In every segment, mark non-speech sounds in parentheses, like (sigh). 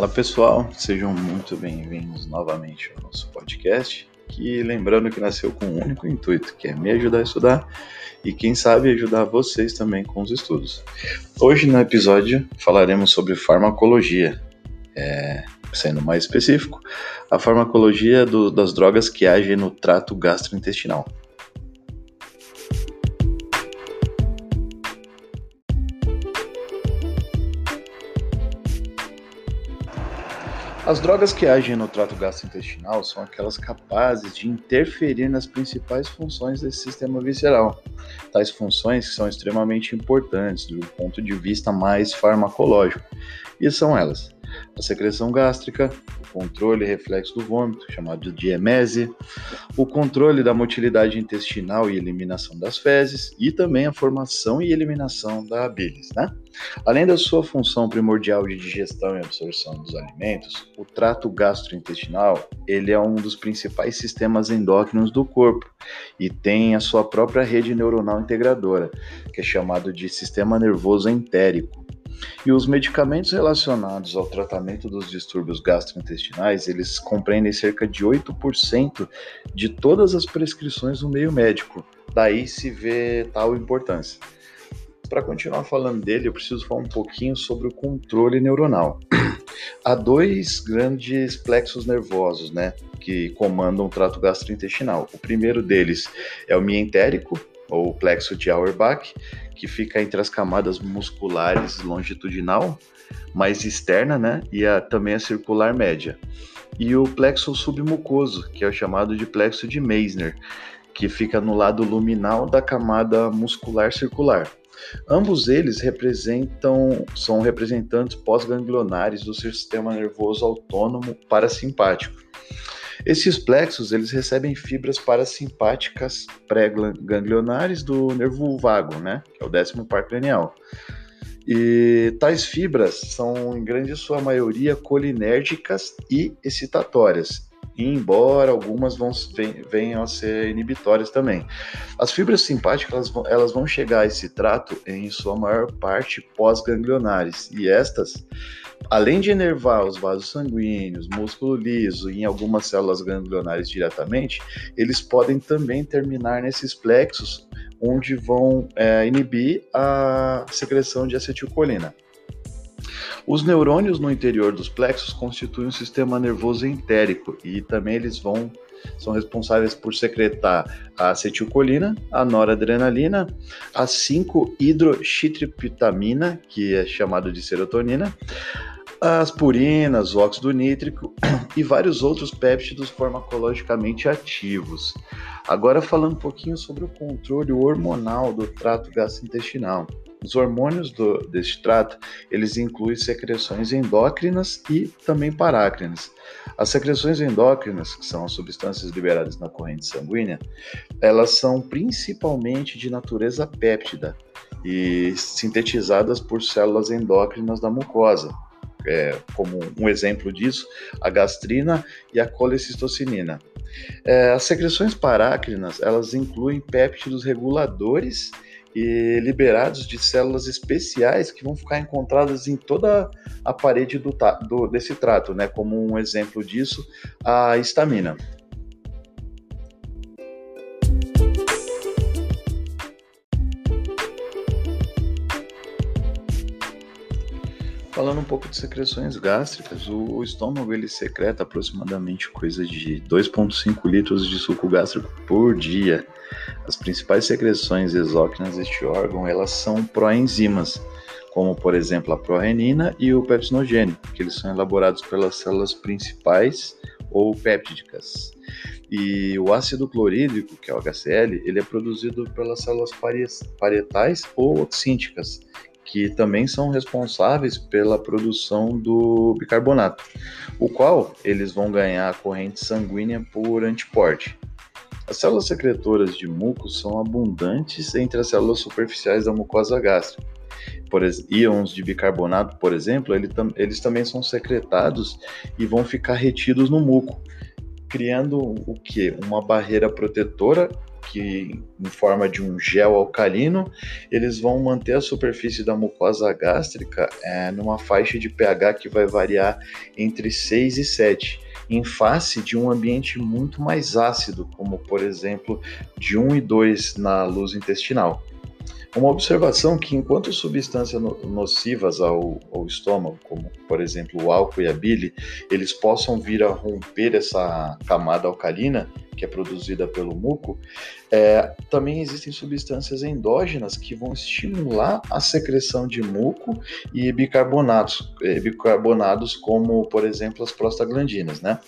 Fala pessoal, sejam muito bem-vindos novamente ao nosso podcast. Que lembrando que nasceu com um único intuito, que é me ajudar a estudar e quem sabe ajudar vocês também com os estudos. Hoje no episódio falaremos sobre farmacologia, é, sendo mais específico, a farmacologia do, das drogas que agem no trato gastrointestinal. As drogas que agem no trato gastrointestinal são aquelas capazes de interferir nas principais funções desse sistema visceral. Tais funções são extremamente importantes do ponto de vista mais farmacológico, e são elas: a secreção gástrica, o controle reflexo do vômito, chamado de emese, o controle da motilidade intestinal e eliminação das fezes, e também a formação e eliminação da bilis, né? Além da sua função primordial de digestão e absorção dos alimentos, o trato gastrointestinal ele é um dos principais sistemas endócrinos do corpo e tem a sua própria rede neuronal integradora, que é chamado de sistema nervoso entérico. E os medicamentos relacionados ao tratamento dos distúrbios gastrointestinais, eles compreendem cerca de 8% de todas as prescrições no meio médico. Daí se vê tal importância. Para continuar falando dele, eu preciso falar um pouquinho sobre o controle neuronal. (clears throat) Há dois grandes plexos nervosos, né, que comandam o trato gastrointestinal. O primeiro deles é o mientérico, ou plexo de Auerbach, que fica entre as camadas musculares longitudinal, mais externa, né, e a, também a circular média. E o plexo submucoso, que é o chamado de plexo de Meissner, que fica no lado luminal da camada muscular circular. Ambos eles representam são representantes pós-ganglionares do sistema nervoso autônomo parasimpático. Esses plexos eles recebem fibras parasimpáticas pré-ganglionares do nervo vago, né, que é o décimo par cranial. E tais fibras são, em grande sua maioria, colinérgicas e excitatórias, embora algumas vão, venham a ser inibitórias também. As fibras simpáticas elas vão, elas vão chegar a esse trato em sua maior parte pós-ganglionares, e estas, além de enervar os vasos sanguíneos, músculo liso e em algumas células ganglionares diretamente, eles podem também terminar nesses plexos, onde vão é, inibir a secreção de acetilcolina. Os neurônios no interior dos plexos constituem um sistema nervoso entérico e também eles vão são responsáveis por secretar a acetilcolina, a noradrenalina, a 5-hidroxitriptamina, que é chamado de serotonina, as purinas, o óxido nítrico (clears throat) e vários outros péptidos farmacologicamente ativos. Agora falando um pouquinho sobre o controle hormonal do trato gastrointestinal. Os hormônios do, deste trato, eles incluem secreções endócrinas e também parácrinas. As secreções endócrinas, que são as substâncias liberadas na corrente sanguínea, elas são principalmente de natureza péptida e sintetizadas por células endócrinas da mucosa, é, como um exemplo disso, a gastrina e a colecistocinina. É, as secreções parácrinas, elas incluem péptidos reguladores e liberados de células especiais que vão ficar encontradas em toda a parede do, do, desse trato, né? Como um exemplo disso, a histamina. Pouco de secreções gástricas, o, estômago ele secreta aproximadamente coisa de 2,5 litros de suco gástrico por dia. As principais secreções exócrinas deste órgão elas são proenzimas, como por exemplo a prorenina e o pepsinogênio, que eles são elaborados pelas células principais ou péptidicas. E o ácido clorídrico, que é o HCl, ele é produzido pelas células parietais ou oxínticas, que também são responsáveis pela produção do bicarbonato, o qual eles vão ganhar a corrente sanguínea por antiporte. As células secretoras de muco são abundantes entre as células superficiais da mucosa gástrica. Por íons de bicarbonato, por exemplo, ele tam eles também são secretados e vão ficar retidos no muco, criando o que? Uma barreira protetora que em forma de um gel alcalino, eles vão manter a superfície da mucosa gástrica é, numa faixa de pH que vai variar entre 6 e 7, em face de um ambiente muito mais ácido, como por exemplo de 1 e 2 na luz intestinal. Uma observação que, enquanto substâncias nocivas ao, ao, estômago, como por exemplo o álcool e a bile, eles possam vir a romper essa camada alcalina, que é produzida pelo muco, é, também existem substâncias endógenas que vão estimular a secreção de muco e bicarbonatos, é, bicarbonados como, por exemplo, as prostaglandinas, né?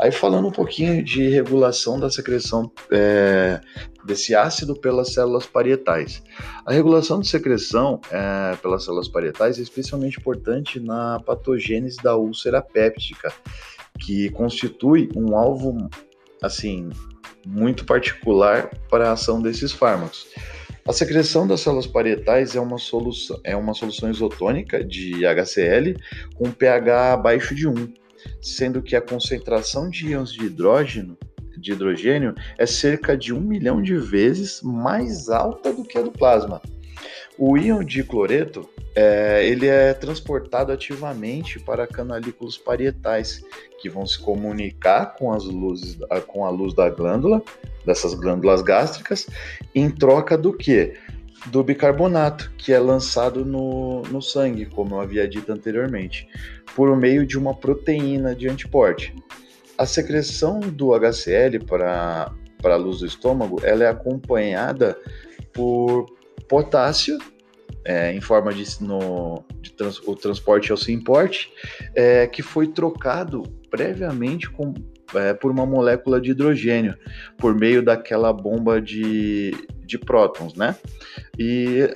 Aí falando um pouquinho de regulação da secreção é, desse ácido pelas células parietais. A regulação de secreção é, pelas células parietais é especialmente importante na patogênese da úlcera péptica, que constitui um alvo assim muito particular para a ação desses fármacos. A secreção das células parietais é uma solução, é uma solução isotônica de HCl com pH abaixo de 1, sendo que a concentração de íons de hidrógeno de hidrogênio é cerca de um milhão de vezes mais alta do que a do plasma. O íon de cloreto é, ele é transportado ativamente para canalículos parietais, que vão se comunicar com as luzes, com a luz da glândula, dessas glândulas gástricas, em troca do que? Do bicarbonato, que é lançado no, no sangue, como eu havia dito anteriormente, por meio de uma proteína de antiporte. A secreção do HCl para, para a luz do estômago ela é acompanhada por potássio é, em forma de, no, de trans, o transporte ao importe, é, que foi trocado previamente com, é, por uma molécula de hidrogênio, por meio daquela bomba de, de prótons, né? E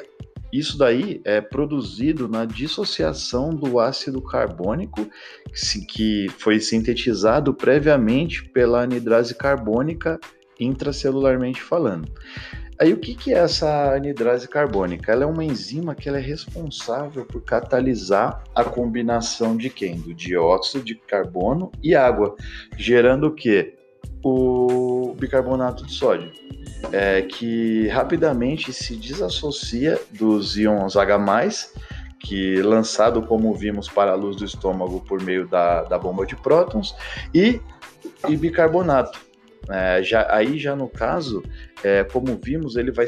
isso daí é produzido na dissociação do ácido carbônico, que foi sintetizado previamente pela anidrase carbônica intracelularmente falando. Aí o que, que é essa anidrase carbônica? Ela é uma enzima que ela é responsável por catalisar a combinação de quem? Do dióxido de carbono e água, gerando o que? O bicarbonato de sódio, é, que rapidamente se desassocia dos íons H+, que lançado como vimos para a luz do estômago por meio da, da bomba de prótons, e, e bicarbonato, é, já, aí já no caso, é, como vimos, ele vai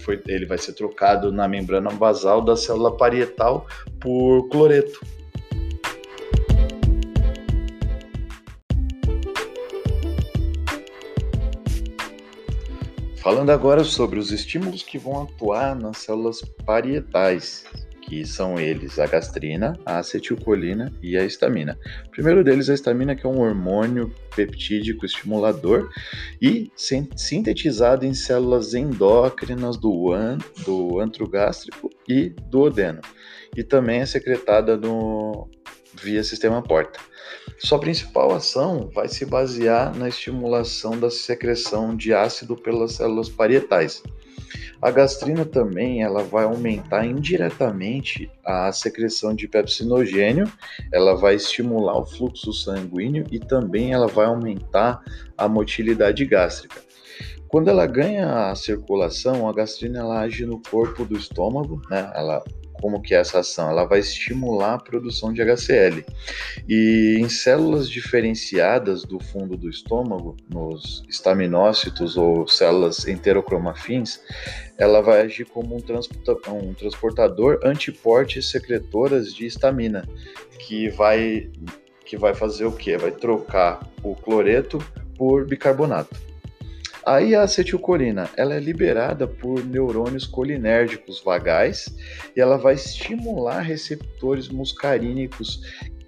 foi, ele vai ser trocado na membrana basal da célula parietal por cloreto. Falando agora sobre os estímulos que vão atuar nas células parietais que são eles a gastrina, a acetilcolina e a histamina. O primeiro deles é a histamina, que é um hormônio peptídico estimulador e sintetizado em células endócrinas do, an, do antro gástrico e do odeno, e também é secretada no, via sistema porta. Sua principal ação vai se basear na estimulação da secreção de ácido pelas células parietais. A gastrina também ela vai aumentar indiretamente a secreção de pepsinogênio, ela vai estimular o fluxo sanguíneo e também ela vai aumentar a motilidade gástrica. Quando ela ganha a circulação, a gastrina ela age no corpo do estômago, né? Ela como que é essa ação? Ela vai estimular a produção de HCl. E em células diferenciadas do fundo do estômago, nos estaminócitos ou células enterocromafins, ela vai agir como um, um transportador antiporte secretoras de estamina, que vai, que vai fazer o quê? Vai trocar o cloreto por bicarbonato. Aí a acetilcolina, ela é liberada por neurônios colinérgicos vagais e ela vai estimular receptores muscarínicos,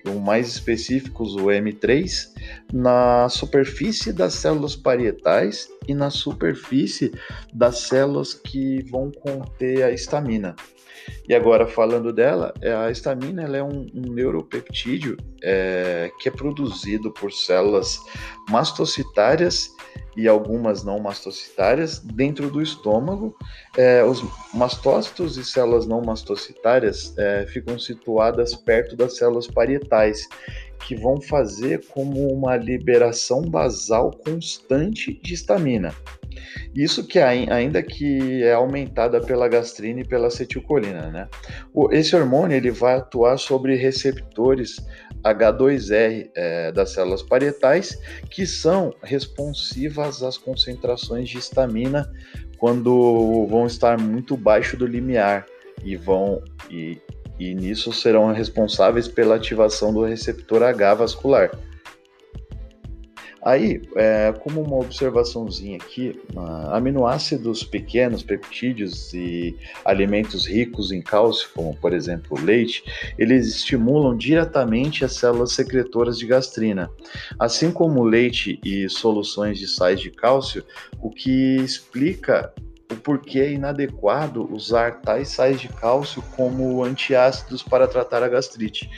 ou mais específicos, o M3, na superfície das células parietais e na superfície das células que vão conter a histamina. E agora falando dela, é, a histamina ela é um, um neuropeptídeo é, que é produzido por células mastocitárias e algumas não mastocitárias dentro do estômago. É, os mastócitos e células não mastocitárias é, ficam situadas perto das células parietais, que vão fazer como uma liberação basal constante de histamina. Isso que ainda que é aumentada pela gastrina e pela acetilcolina, né? Esse hormônio ele vai atuar sobre receptores H2R é, das células parietais que são responsivas às concentrações de histamina quando vão estar muito baixo do limiar e vão e, e nisso serão responsáveis pela ativação do receptor H vascular. Aí, é, como uma observaçãozinha aqui, uh, aminoácidos pequenos, peptídeos e alimentos ricos em cálcio, como por exemplo o leite, eles estimulam diretamente as células secretoras de gastrina. Assim como leite e soluções de sais de cálcio, o que explica o porquê é inadequado usar tais sais de cálcio como antiácidos para tratar a gastrite.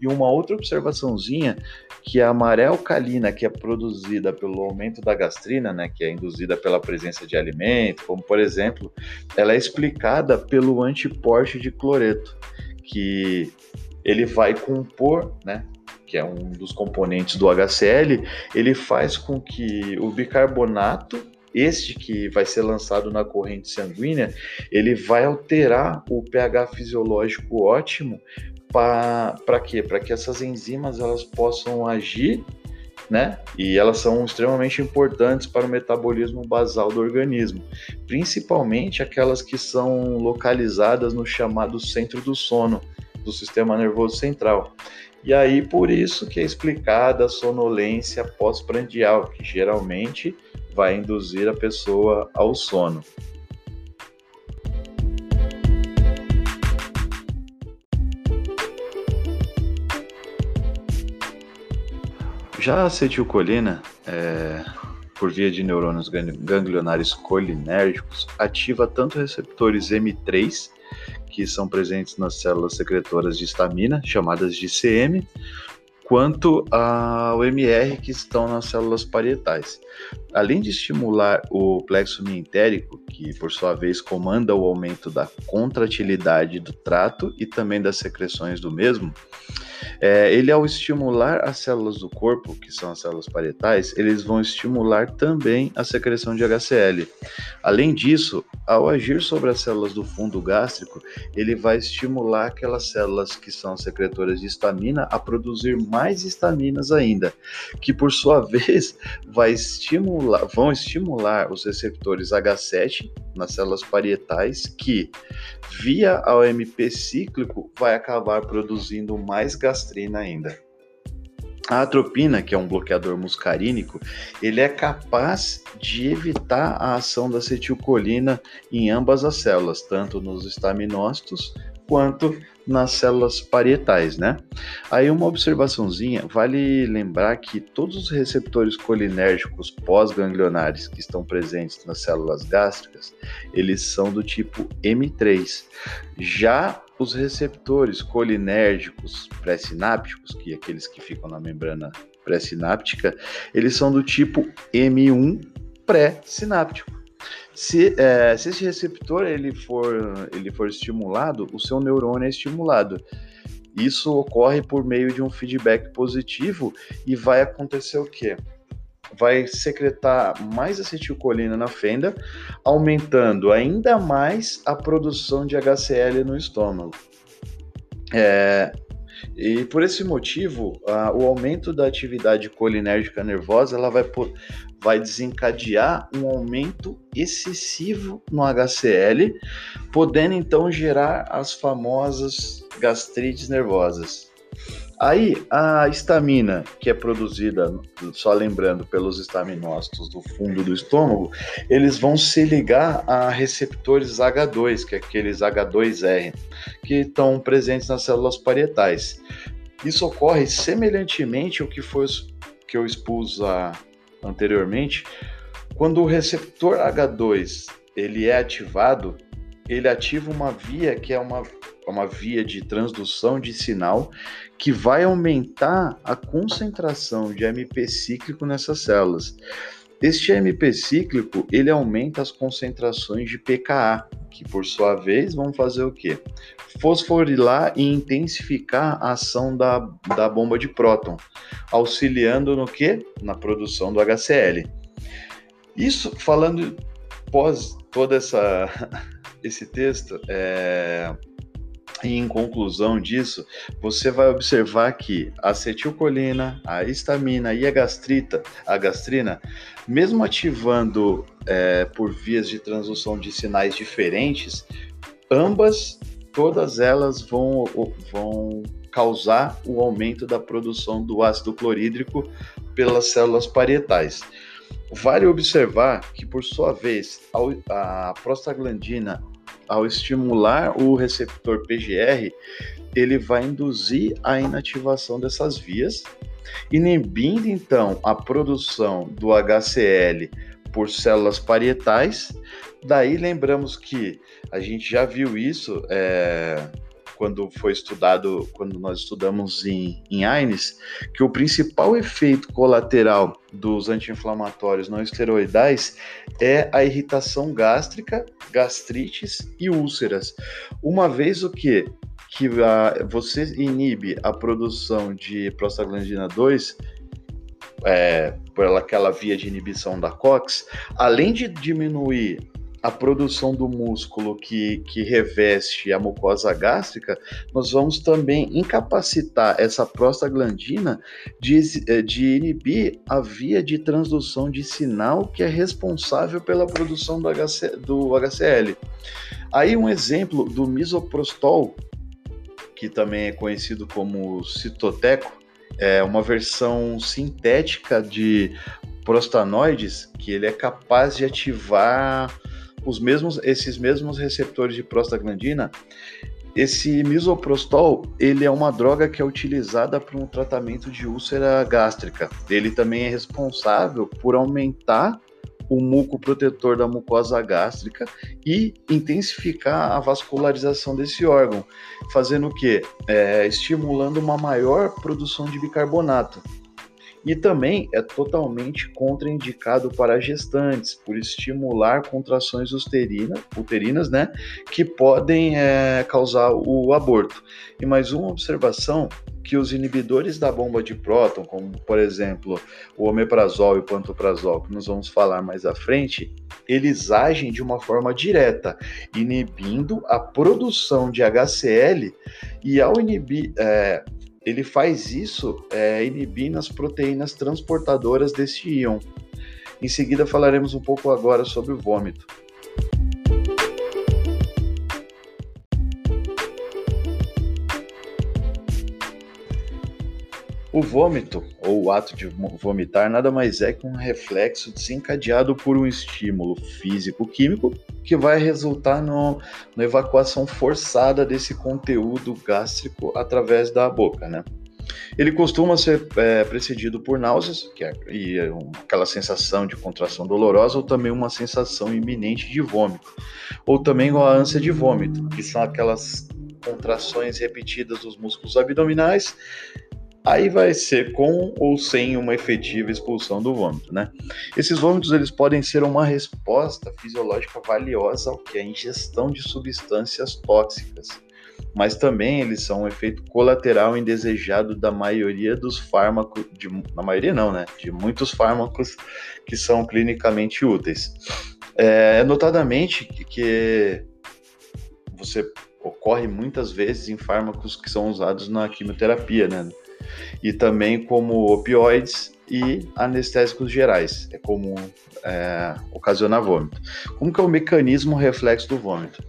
E uma outra observaçãozinha que a amarelcalina, que é produzida pelo aumento da gastrina, né, que é induzida pela presença de alimento, como por exemplo, ela é explicada pelo antiporte de cloreto, que ele vai compor, né, que é um dos componentes do HCl, ele faz com que o bicarbonato este que vai ser lançado na corrente sanguínea, ele vai alterar o pH fisiológico ótimo para quê? Para que essas enzimas elas possam agir, né? E elas são extremamente importantes para o metabolismo basal do organismo, principalmente aquelas que são localizadas no chamado centro do sono do sistema nervoso central. E aí por isso que é explicada a sonolência pós-prandial, que geralmente vai induzir a pessoa ao sono. Já a acetilcolina, é, por via de neurônios ganglionares colinérgicos, ativa tanto receptores M3, que são presentes nas células secretoras de histamina, chamadas de CM, quanto ao MR que estão nas células parietais. Além de estimular o plexo mientérico, que por sua vez comanda o aumento da contratilidade do trato e também das secreções do mesmo, é, ele, ao estimular as células do corpo, que são as células parietais, eles vão estimular também a secreção de HCl. Além disso, ao agir sobre as células do fundo gástrico, ele vai estimular aquelas células que são secretoras de histamina a produzir mais histaminas ainda, que por sua (laughs) vez vai estimular, vão estimular os receptores H7 nas células parietais, que via AMP cíclico vai acabar produzindo mais gastrina ainda. A atropina, que é um bloqueador muscarínico, ele é capaz de evitar a ação da acetilcolina em ambas as células, tanto nos estaminócitos quanto nas células parietais, né? Aí uma observaçãozinha, vale lembrar que todos os receptores colinérgicos pós-ganglionares que estão presentes nas células gástricas, eles são do tipo M3. Já os receptores colinérgicos pré-sinápticos, que é aqueles que ficam na membrana pré-sináptica, eles são do tipo M1 pré-sináptico. Se, é, se esse receptor ele for, ele for estimulado, o seu neurônio é estimulado. Isso ocorre por meio de um feedback positivo e vai acontecer o quê? Vai secretar mais acetilcolina na fenda, aumentando ainda mais a produção de HCl no estômago. É, e por esse motivo, a, o aumento da atividade colinérgica nervosa ela vai, vai desencadear um aumento excessivo no HCl, podendo então gerar as famosas gastrites nervosas. Aí, a histamina, que é produzida, só lembrando, pelos estaminócitos do fundo do estômago, eles vão se ligar a receptores H2, que é aqueles H2R, que estão presentes nas células parietais. Isso ocorre semelhantemente ao que foi que eu expus a, anteriormente, quando o receptor H2 ele é ativado, ele ativa uma via que é uma, uma via de transdução de sinal que vai aumentar a concentração de AMP cíclico nessas células. Este AMP cíclico ele aumenta as concentrações de pKa, que por sua vez vão fazer o quê? Fosforilar e intensificar a ação da, da bomba de próton, auxiliando no que? Na produção do HCl. Isso falando após todo essa, (laughs) esse texto, é, e em conclusão disso, você vai observar que a acetilcolina, a histamina e a gastrita, a gastrina, mesmo ativando é, por vias de transdução de sinais diferentes, ambas, todas elas vão, vão causar o aumento da produção do ácido clorídrico pelas células parietais. Vale observar que, por sua vez, a prostaglandina, ao estimular o receptor PGR, ele vai induzir a inativação dessas vias, inibindo então a produção do HCl por células parietais. Daí lembramos que a gente já viu isso é, quando foi estudado, quando nós estudamos em, em AINES, que o principal efeito colateral dos anti-inflamatórios não esteroidais é a irritação gástrica, gastrites e úlceras. Uma vez o que? Que a, você inibe a produção de prostaglandina 2 é, por aquela via de inibição da COX, além de diminuir a produção do músculo que, que reveste a mucosa gástrica, nós vamos também incapacitar essa prostaglandina de, eh, de inibir a via de transdução de sinal que é responsável pela produção do, HC, do HCl. Aí um exemplo do misoprostol, que também é conhecido como citoteco, é uma versão sintética de prostanoides que ele é capaz de ativar os mesmos, esses mesmos receptores de prostaglandina, esse misoprostol, ele é uma droga que é utilizada para um tratamento de úlcera gástrica. Ele também é responsável por aumentar o muco protetor da mucosa gástrica e intensificar a vascularização desse órgão, fazendo o quê? É, estimulando uma maior produção de bicarbonato e também é totalmente contraindicado para gestantes, por estimular contrações uterina, uterinas, né, que podem é, causar o aborto. E mais uma observação que os inibidores da bomba de próton, como por exemplo o omeprazol e o pantoprazol, que nós vamos falar mais à frente, eles agem de uma forma direta, inibindo a produção de HCl e ao inibir, é, ele faz isso é, inibindo as proteínas transportadoras deste íon. Em seguida falaremos um pouco agora sobre o vômito. O vômito, ou o ato de vomitar, nada mais é que um reflexo desencadeado por um estímulo físico-químico que vai resultar no, na evacuação forçada desse conteúdo gástrico através da boca, né? Ele costuma ser é, precedido por náuseas, que é, é aquela sensação de contração dolorosa, ou também uma sensação iminente de vômito, ou também a ânsia de vômito, que são aquelas contrações repetidas dos músculos abdominais Aí vai ser com ou sem uma efetiva expulsão do vômito, né? Esses vômitos eles podem ser uma resposta fisiológica valiosa ao que é a ingestão de substâncias tóxicas, mas também eles são um efeito colateral indesejado da maioria dos fármacos, de, na maioria não, né? De muitos fármacos que são clinicamente úteis. É, notadamente que, que você ocorre muitas vezes em fármacos que são usados na quimioterapia, né? E também como opioides e anestésicos gerais. É comum é, ocasionar vômito. Como que é o mecanismo reflexo do vômito?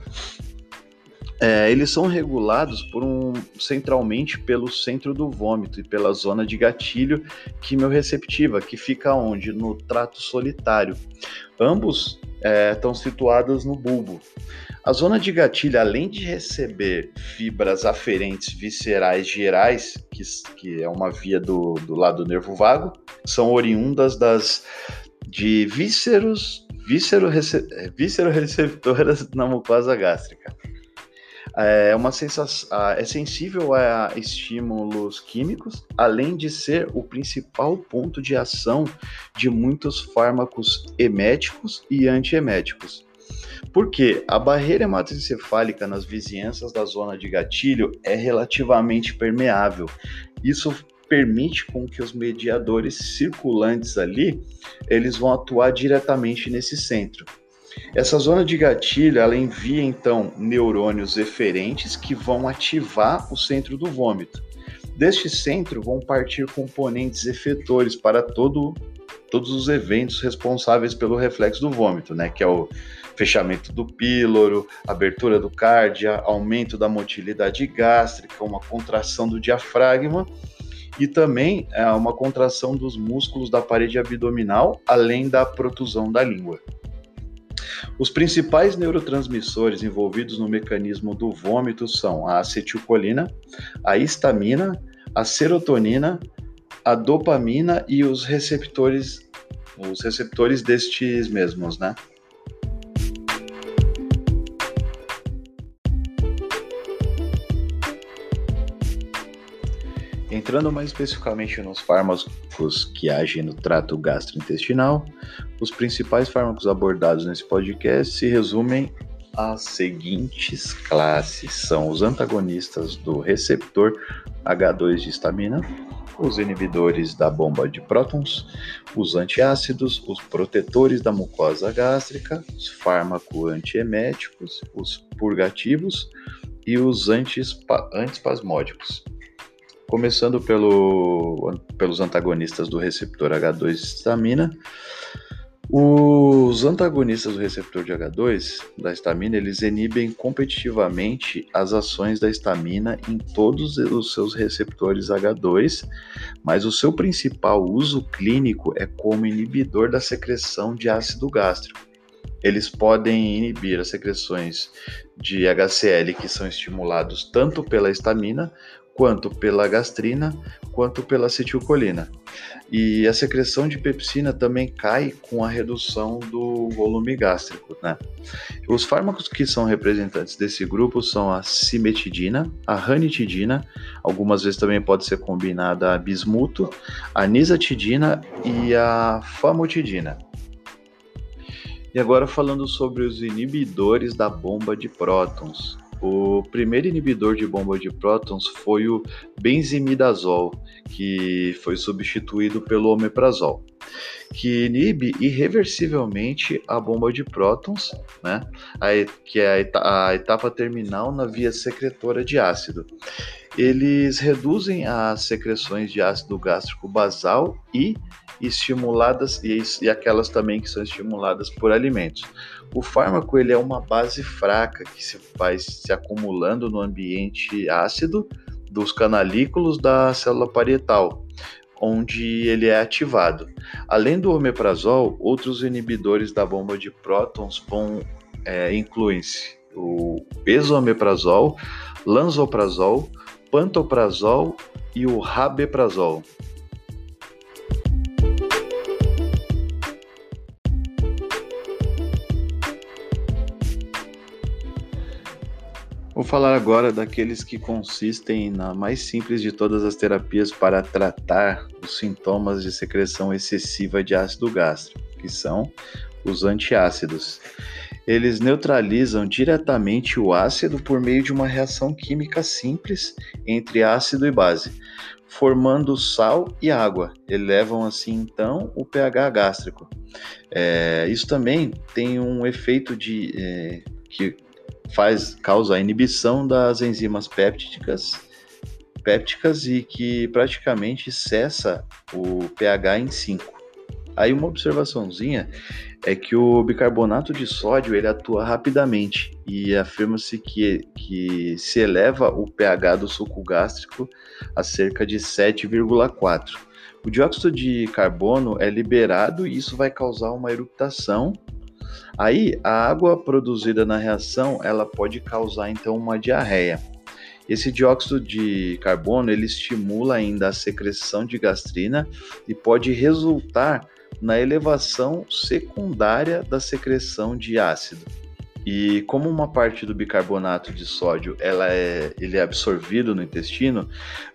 É, eles são regulados por um, centralmente pelo centro do vômito e pela zona de gatilho quimiorreceptiva, que fica onde? No trato solitário. Ambos é, estão situados no bulbo. A zona de gatilho, além de receber fibras aferentes viscerais gerais, que, que é uma via do, do lado do nervo vago, são oriundas das de vísceros, víscero, víscero-receptoras (laughs) na mucosa gástrica. É uma sensação, é sensível a estímulos químicos, além de ser o principal ponto de ação de muitos fármacos eméticos e antieméticos. Porque a barreira hematoencefálica nas vizinhanças da zona de gatilho é relativamente permeável. Isso permite com que os mediadores circulantes ali, eles vão atuar diretamente nesse centro. Essa zona de gatilho, ela envia então neurônios eferentes que vão ativar o centro do vômito. Deste centro vão partir componentes efetores para todo, todos os eventos responsáveis pelo reflexo do vômito, né? Que é o fechamento do píloro, abertura do cárdia, aumento da motilidade gástrica, uma contração do diafragma e também é, uma contração dos músculos da parede abdominal, além da protusão da língua. Os principais neurotransmissores envolvidos no mecanismo do vômito são a acetilcolina, a histamina, a serotonina, a dopamina e os receptores, os receptores destes mesmos, né? Entrando mais especificamente nos fármacos que agem no trato gastrointestinal, os principais fármacos abordados nesse podcast se resumem às seguintes classes: são os antagonistas do receptor H2 de histamina, os inibidores da bomba de prótons, os antiácidos, os protetores da mucosa gástrica, os fármacos antieméticos, os purgativos e os antispasmódicos. Começando pelo, pelos antagonistas do receptor H2 histamina. Os antagonistas do receptor de H2 da histamina, eles inibem competitivamente as ações da histamina em todos os seus receptores H2, mas o seu principal uso clínico é como inibidor da secreção de ácido gástrico. Eles podem inibir as secreções de HCl que são estimulados tanto pela histamina quanto pela gastrina quanto pela acetilcolina. E a secreção de pepsina também cai com a redução do volume gástrico. Né? Os fármacos que são representantes desse grupo são a cimetidina, a ranitidina, algumas vezes também pode ser combinada a bismuto, a nisatidina e a famotidina. E agora falando sobre os inibidores da bomba de prótons. O primeiro inibidor de bomba de prótons foi o benzimidazol, que foi substituído pelo omeprazol, que inibe irreversivelmente a bomba de prótons, né, que é a etapa terminal na via secretora de ácido. Eles reduzem as secreções de ácido gástrico basal e estimuladas e, e aquelas também que são estimuladas por alimentos. O fármaco ele é uma base fraca que se vai se acumulando no ambiente ácido dos canalículos da célula parietal, onde ele é ativado. Além do omeprazol, outros inibidores da bomba de prótons é, incluem-se o esomeprazol, lanzoprazol, pantoprazol e o rabeprazol. Vou falar agora daqueles que consistem na mais simples de todas as terapias para tratar os sintomas de secreção excessiva de ácido gástrico, que são os antiácidos. Eles neutralizam diretamente o ácido por meio de uma reação química simples entre ácido e base, formando sal e água. Elevam assim então o pH gástrico. É, isso também tem um efeito de é, que faz causa a inibição das enzimas pépticas, pépticas e que praticamente cessa o pH em 5. Aí uma observaçãozinha é que o bicarbonato de sódio ele atua rapidamente e afirma-se que, que se eleva o pH do suco gástrico a cerca de 7,4. O dióxido de carbono é liberado e isso vai causar uma eruptação Aí, a água produzida na reação, ela pode causar então uma diarreia. Esse dióxido de carbono, ele estimula ainda a secreção de gastrina e pode resultar na elevação secundária da secreção de ácido. E como uma parte do bicarbonato de sódio ela é, ele é absorvido no intestino,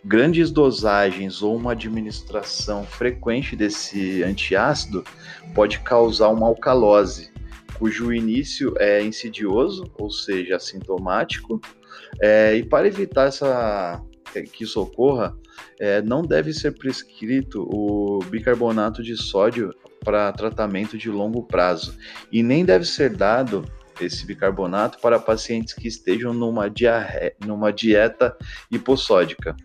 grandes dosagens ou uma administração frequente desse antiácido pode causar uma alcalose, cujo início é insidioso, ou seja, assintomático, é, e para evitar essa, que isso ocorra, é, não deve ser prescrito o bicarbonato de sódio para tratamento de longo prazo e nem deve ser dado esse bicarbonato para pacientes que estejam numa, diarre... numa dieta hipossódica.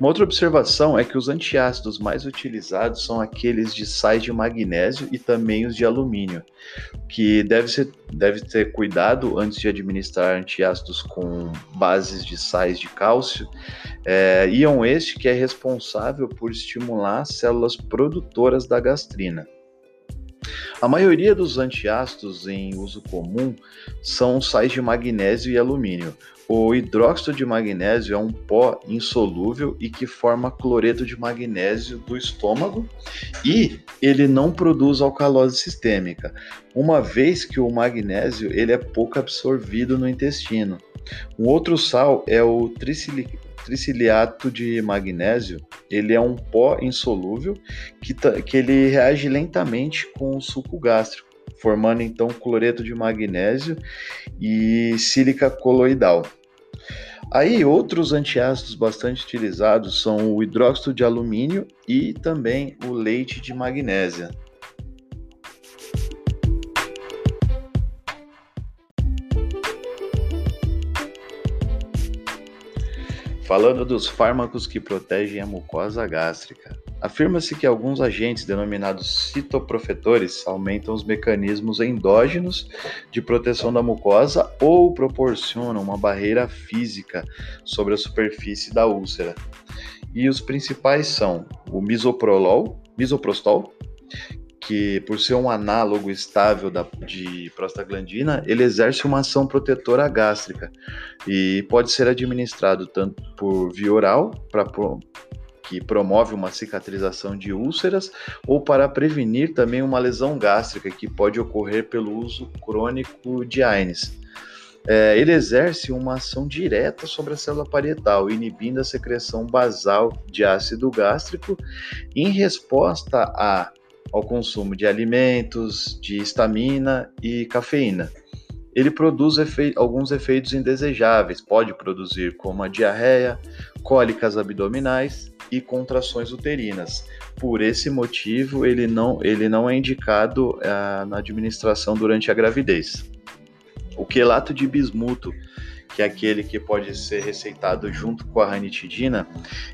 Uma outra observação é que os antiácidos mais utilizados são aqueles de sais de magnésio e também os de alumínio, que deve, ser, deve ter cuidado antes de administrar antiácidos com bases de sais de cálcio, é, íon este que é responsável por estimular células produtoras da gastrina. A maioria dos antiácidos em uso comum são sais de magnésio e alumínio. O hidróxido de magnésio é um pó insolúvel e que forma cloreto de magnésio do estômago e ele não produz alcalose sistêmica, uma vez que o magnésio ele é pouco absorvido no intestino. Um outro sal é o tricilicato triciliato de magnésio, ele é um pó insolúvel que, que ele reage lentamente com o suco gástrico, formando então cloreto de magnésio e sílica coloidal. Aí outros antiácidos bastante utilizados são o hidróxido de alumínio e também o leite de magnésia. Falando dos fármacos que protegem a mucosa gástrica, afirma-se que alguns agentes denominados citoprofetores aumentam os mecanismos endógenos de proteção da mucosa ou proporcionam uma barreira física sobre a superfície da úlcera. E os principais são o misoprolol, misoprostol, que por ser um análogo estável da, de prostaglandina, ele exerce uma ação protetora gástrica e pode ser administrado tanto por via oral, para que promove uma cicatrização de úlceras, ou para prevenir também uma lesão gástrica que pode ocorrer pelo uso crônico de AINES. É, ele exerce uma ação direta sobre a célula parietal, inibindo a secreção basal de ácido gástrico em resposta a ao consumo de alimentos, de estamina e cafeína. Ele produz efe alguns efeitos indesejáveis, pode produzir como a diarreia, cólicas abdominais e contrações uterinas. Por esse motivo, ele não, ele não é indicado uh, na administração durante a gravidez. O quelato de bismuto que é aquele que pode ser receitado junto com a ranitidina,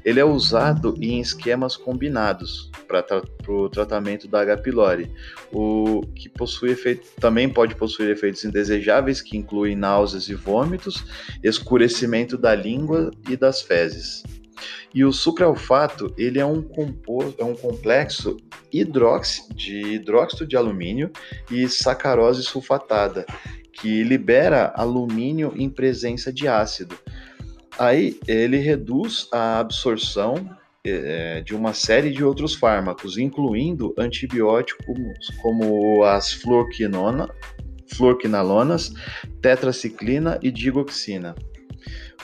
ele é usado em esquemas combinados para tra o tratamento da H. pylori, o que possui efeito, também pode possuir efeitos indesejáveis que incluem náuseas e vômitos, escurecimento da língua e das fezes. E o sucralfato, ele é um é um complexo hidroxi, de hidróxido de alumínio e sacarose sulfatada, que libera alumínio em presença de ácido. Aí ele reduz a absorção é, de uma série de outros fármacos, incluindo antibióticos como as fluorquinona, tetraciclina e digoxina.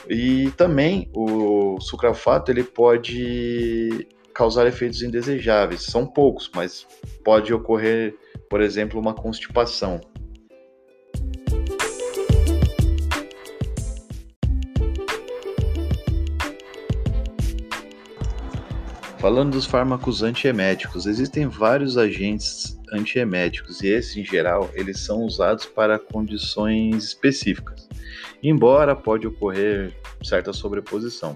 E também o sucralfato ele pode causar efeitos indesejáveis. São poucos, mas pode ocorrer, por exemplo, uma constipação. Falando dos fármacos antieméticos, existem vários agentes antieméticos e esses, em geral, eles são usados para condições específicas, embora pode ocorrer certa sobreposição.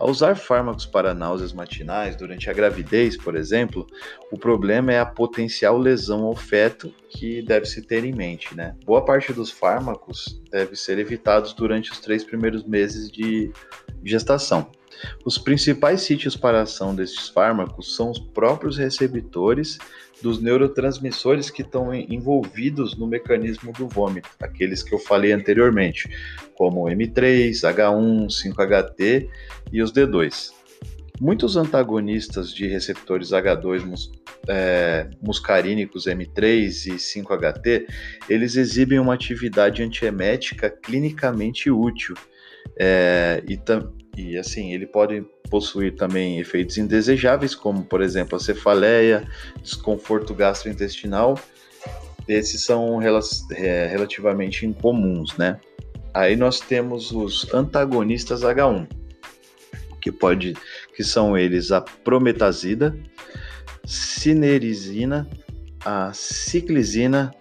Ao usar fármacos para náuseas matinais durante a gravidez, por exemplo, o problema é a potencial lesão ao feto que deve se ter em mente. Né? Boa parte dos fármacos deve ser evitados durante os três primeiros meses de gestação. Os principais sítios para ação destes fármacos são os próprios receptores dos neurotransmissores que estão envolvidos no mecanismo do vômito, aqueles que eu falei anteriormente, como M3, H1, 5-HT e os D2. Muitos antagonistas de receptores H2 mus, é, muscarínicos M3 e 5-HT, eles exibem uma atividade antiemética clinicamente útil é, e, e assim, ele pode possuir também efeitos indesejáveis, como por exemplo a cefaleia, desconforto gastrointestinal. Esses são rel é, relativamente incomuns, né? Aí nós temos os antagonistas H1, que pode, que são eles a prometazida, cinerizina, a ciclizina,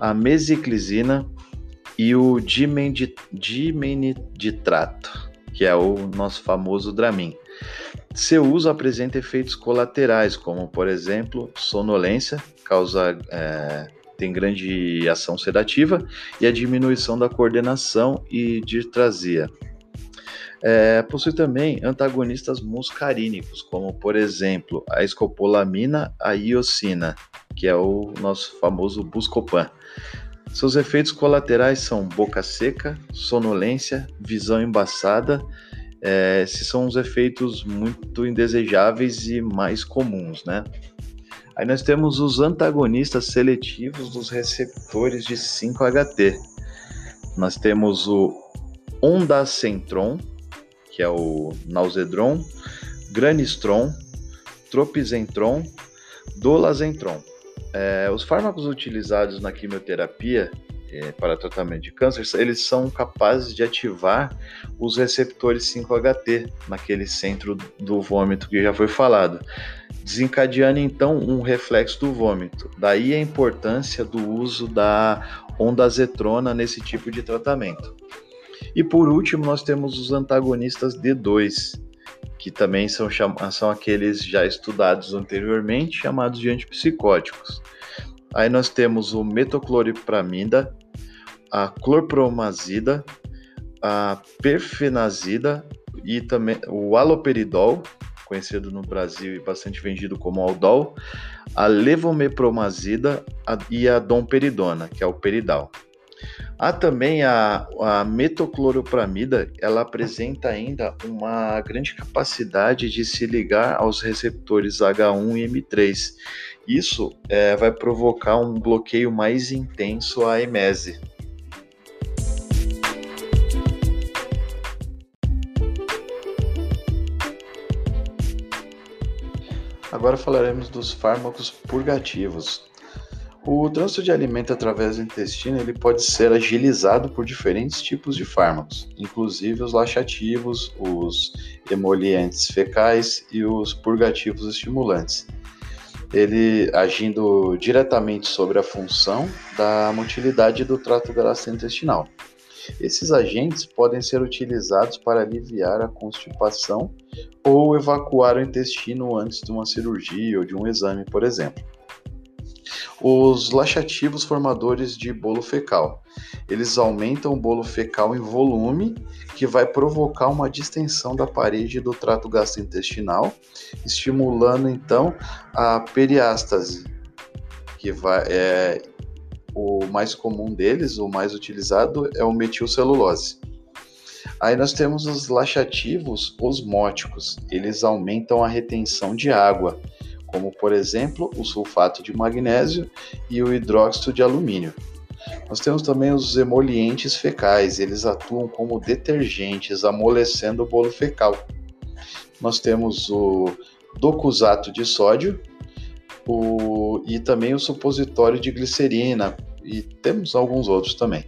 a mesiclizina e o dimenitrato, que é o nosso famoso Dramin. Seu uso apresenta efeitos colaterais, como por exemplo sonolência, causa é, tem grande ação sedativa e a diminuição da coordenação e distrasia. É, possui também antagonistas muscarínicos, como por exemplo a escopolamina, a iocina, que é o nosso famoso Buscopan. Seus efeitos colaterais são boca seca, sonolência, visão embaçada. É, esses são os efeitos muito indesejáveis e mais comuns, né? Aí nós temos os antagonistas seletivos dos receptores de 5-HT. Nós temos o ondacentron, que é o nausodron, granistron, tropizentron, dolazentron. É, os fármacos utilizados na quimioterapia é, para tratamento de câncer, eles são capazes de ativar os receptores 5-HT naquele centro do vômito que já foi falado, desencadeando então um reflexo do vômito. Daí a importância do uso da ondazetrona nesse tipo de tratamento. E por último, nós temos os antagonistas D2, que também são, são aqueles já estudados anteriormente, chamados de antipsicóticos. Aí nós temos o metocloripramida, a clorpromazida, a perfenazida e também o aloperidol, conhecido no Brasil e bastante vendido como Aldol, a levomepromazida e a domperidona, que é o peridal. Há também a, a metocloropramida, ela apresenta ainda uma grande capacidade de se ligar aos receptores H1 e M3. Isso é, vai provocar um bloqueio mais intenso à emese. Agora falaremos dos fármacos purgativos. O trânsito de alimento através do intestino ele pode ser agilizado por diferentes tipos de fármacos, inclusive os laxativos, os emolientes fecais e os purgativos estimulantes. Ele agindo diretamente sobre a função da motilidade do trato gastrointestinal. Esses agentes podem ser utilizados para aliviar a constipação ou evacuar o intestino antes de uma cirurgia ou de um exame, por exemplo os laxativos formadores de bolo fecal. Eles aumentam o bolo fecal em volume, que vai provocar uma distensão da parede do trato gastrointestinal, estimulando então a periástase, que vai, é o mais comum deles, o mais utilizado é o metilcelulose. Aí nós temos os laxativos osmóticos. Eles aumentam a retenção de água, como por exemplo o sulfato de magnésio e o hidróxido de alumínio. Nós temos também os emolientes fecais, eles atuam como detergentes, amolecendo o bolo fecal. Nós temos o docusato de sódio o, e também o supositório de glicerina, e temos alguns outros também.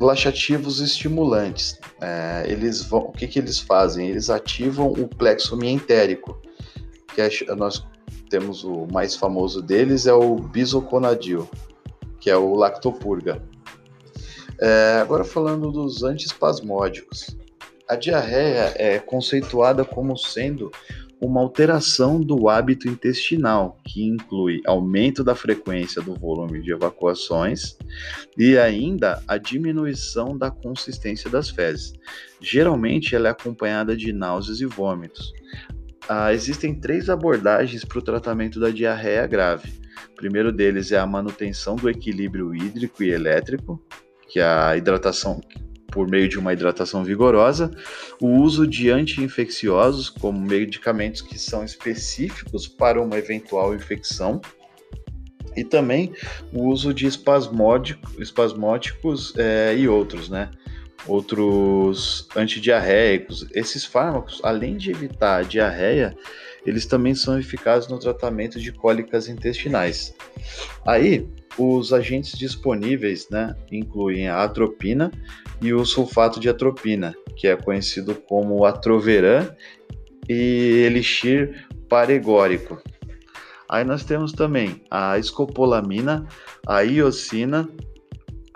Laxativos estimulantes, é, eles vão, o que, que eles fazem? Eles ativam o plexo mientérico, que é, nós temos o mais famoso deles é o bisoconadil, que é o lactopurga. É, agora falando dos antiespasmódicos. A diarreia é conceituada como sendo uma alteração do hábito intestinal, que inclui aumento da frequência do volume de evacuações e ainda a diminuição da consistência das fezes. Geralmente ela é acompanhada de náuseas e vômitos. Ah, existem três abordagens para o tratamento da diarreia grave. O primeiro deles é a manutenção do equilíbrio hídrico e elétrico, que é a hidratação por meio de uma hidratação vigorosa, o uso de anti-infecciosos, como medicamentos que são específicos para uma eventual infecção, e também o uso de espasmódicos é, e outros, né? Outros antidiarreicos. Esses fármacos, além de evitar a diarreia, eles também são eficazes no tratamento de cólicas intestinais. Aí, os agentes disponíveis né, incluem a atropina e o sulfato de atropina, que é conhecido como atroveran e elixir paregórico. Aí nós temos também a escopolamina, a iosina,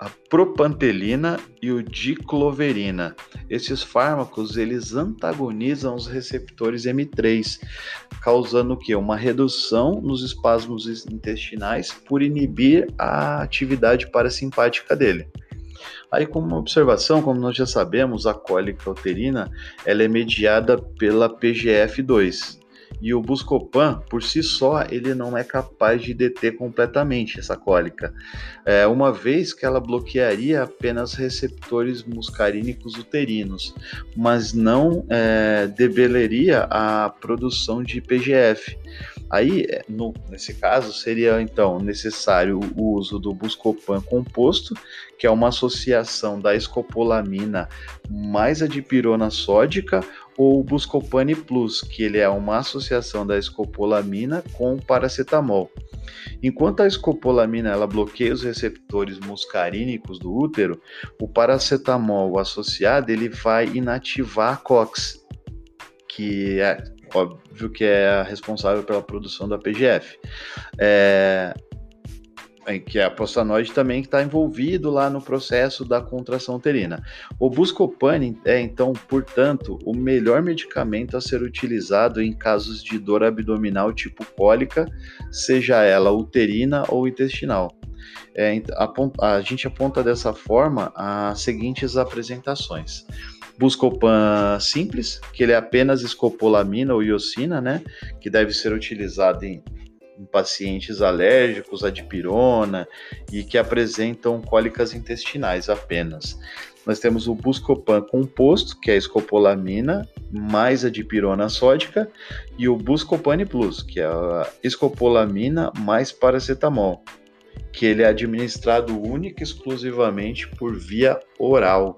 a propantelina e o dicloverina. Esses fármacos eles antagonizam os receptores M3, causando o que? Uma redução nos espasmos intestinais por inibir a atividade parasimpática dele. Aí, como observação, como nós já sabemos, a cólica uterina ela é mediada pela PGF2, e o Buscopan, por si só, ele não é capaz de deter completamente essa cólica, é, uma vez que ela bloquearia apenas receptores muscarínicos uterinos, mas não é, debeleria a produção de PGF. Aí, é, no, nesse caso, seria então necessário o uso do Buscopan composto, que é uma associação da escopolamina mais a dipirona sódica, ou o Buscopan Plus, que ele é uma associação da escopolamina com paracetamol. Enquanto a escopolamina ela bloqueia os receptores muscarínicos do útero, o paracetamol associado ele vai inativar a COX, que é óbvio que é responsável pela produção da PGF. É, que é a prostanoide também que está envolvido lá no processo da contração uterina. O Buscopan é então, portanto, o melhor medicamento a ser utilizado em casos de dor abdominal tipo cólica, seja ela uterina ou intestinal. É, a, a gente aponta dessa forma as seguintes apresentações. Buscopan simples, que ele é apenas escopolamina ou iosina, né, que deve ser utilizado em, em pacientes alérgicos à dipirona e que apresentam cólicas intestinais apenas. Nós temos o Buscopan composto, que é a escopolamina mais a dipirona sódica, e o Buscopan Plus, que é a escopolamina mais paracetamol, que ele é administrado única e exclusivamente por via oral.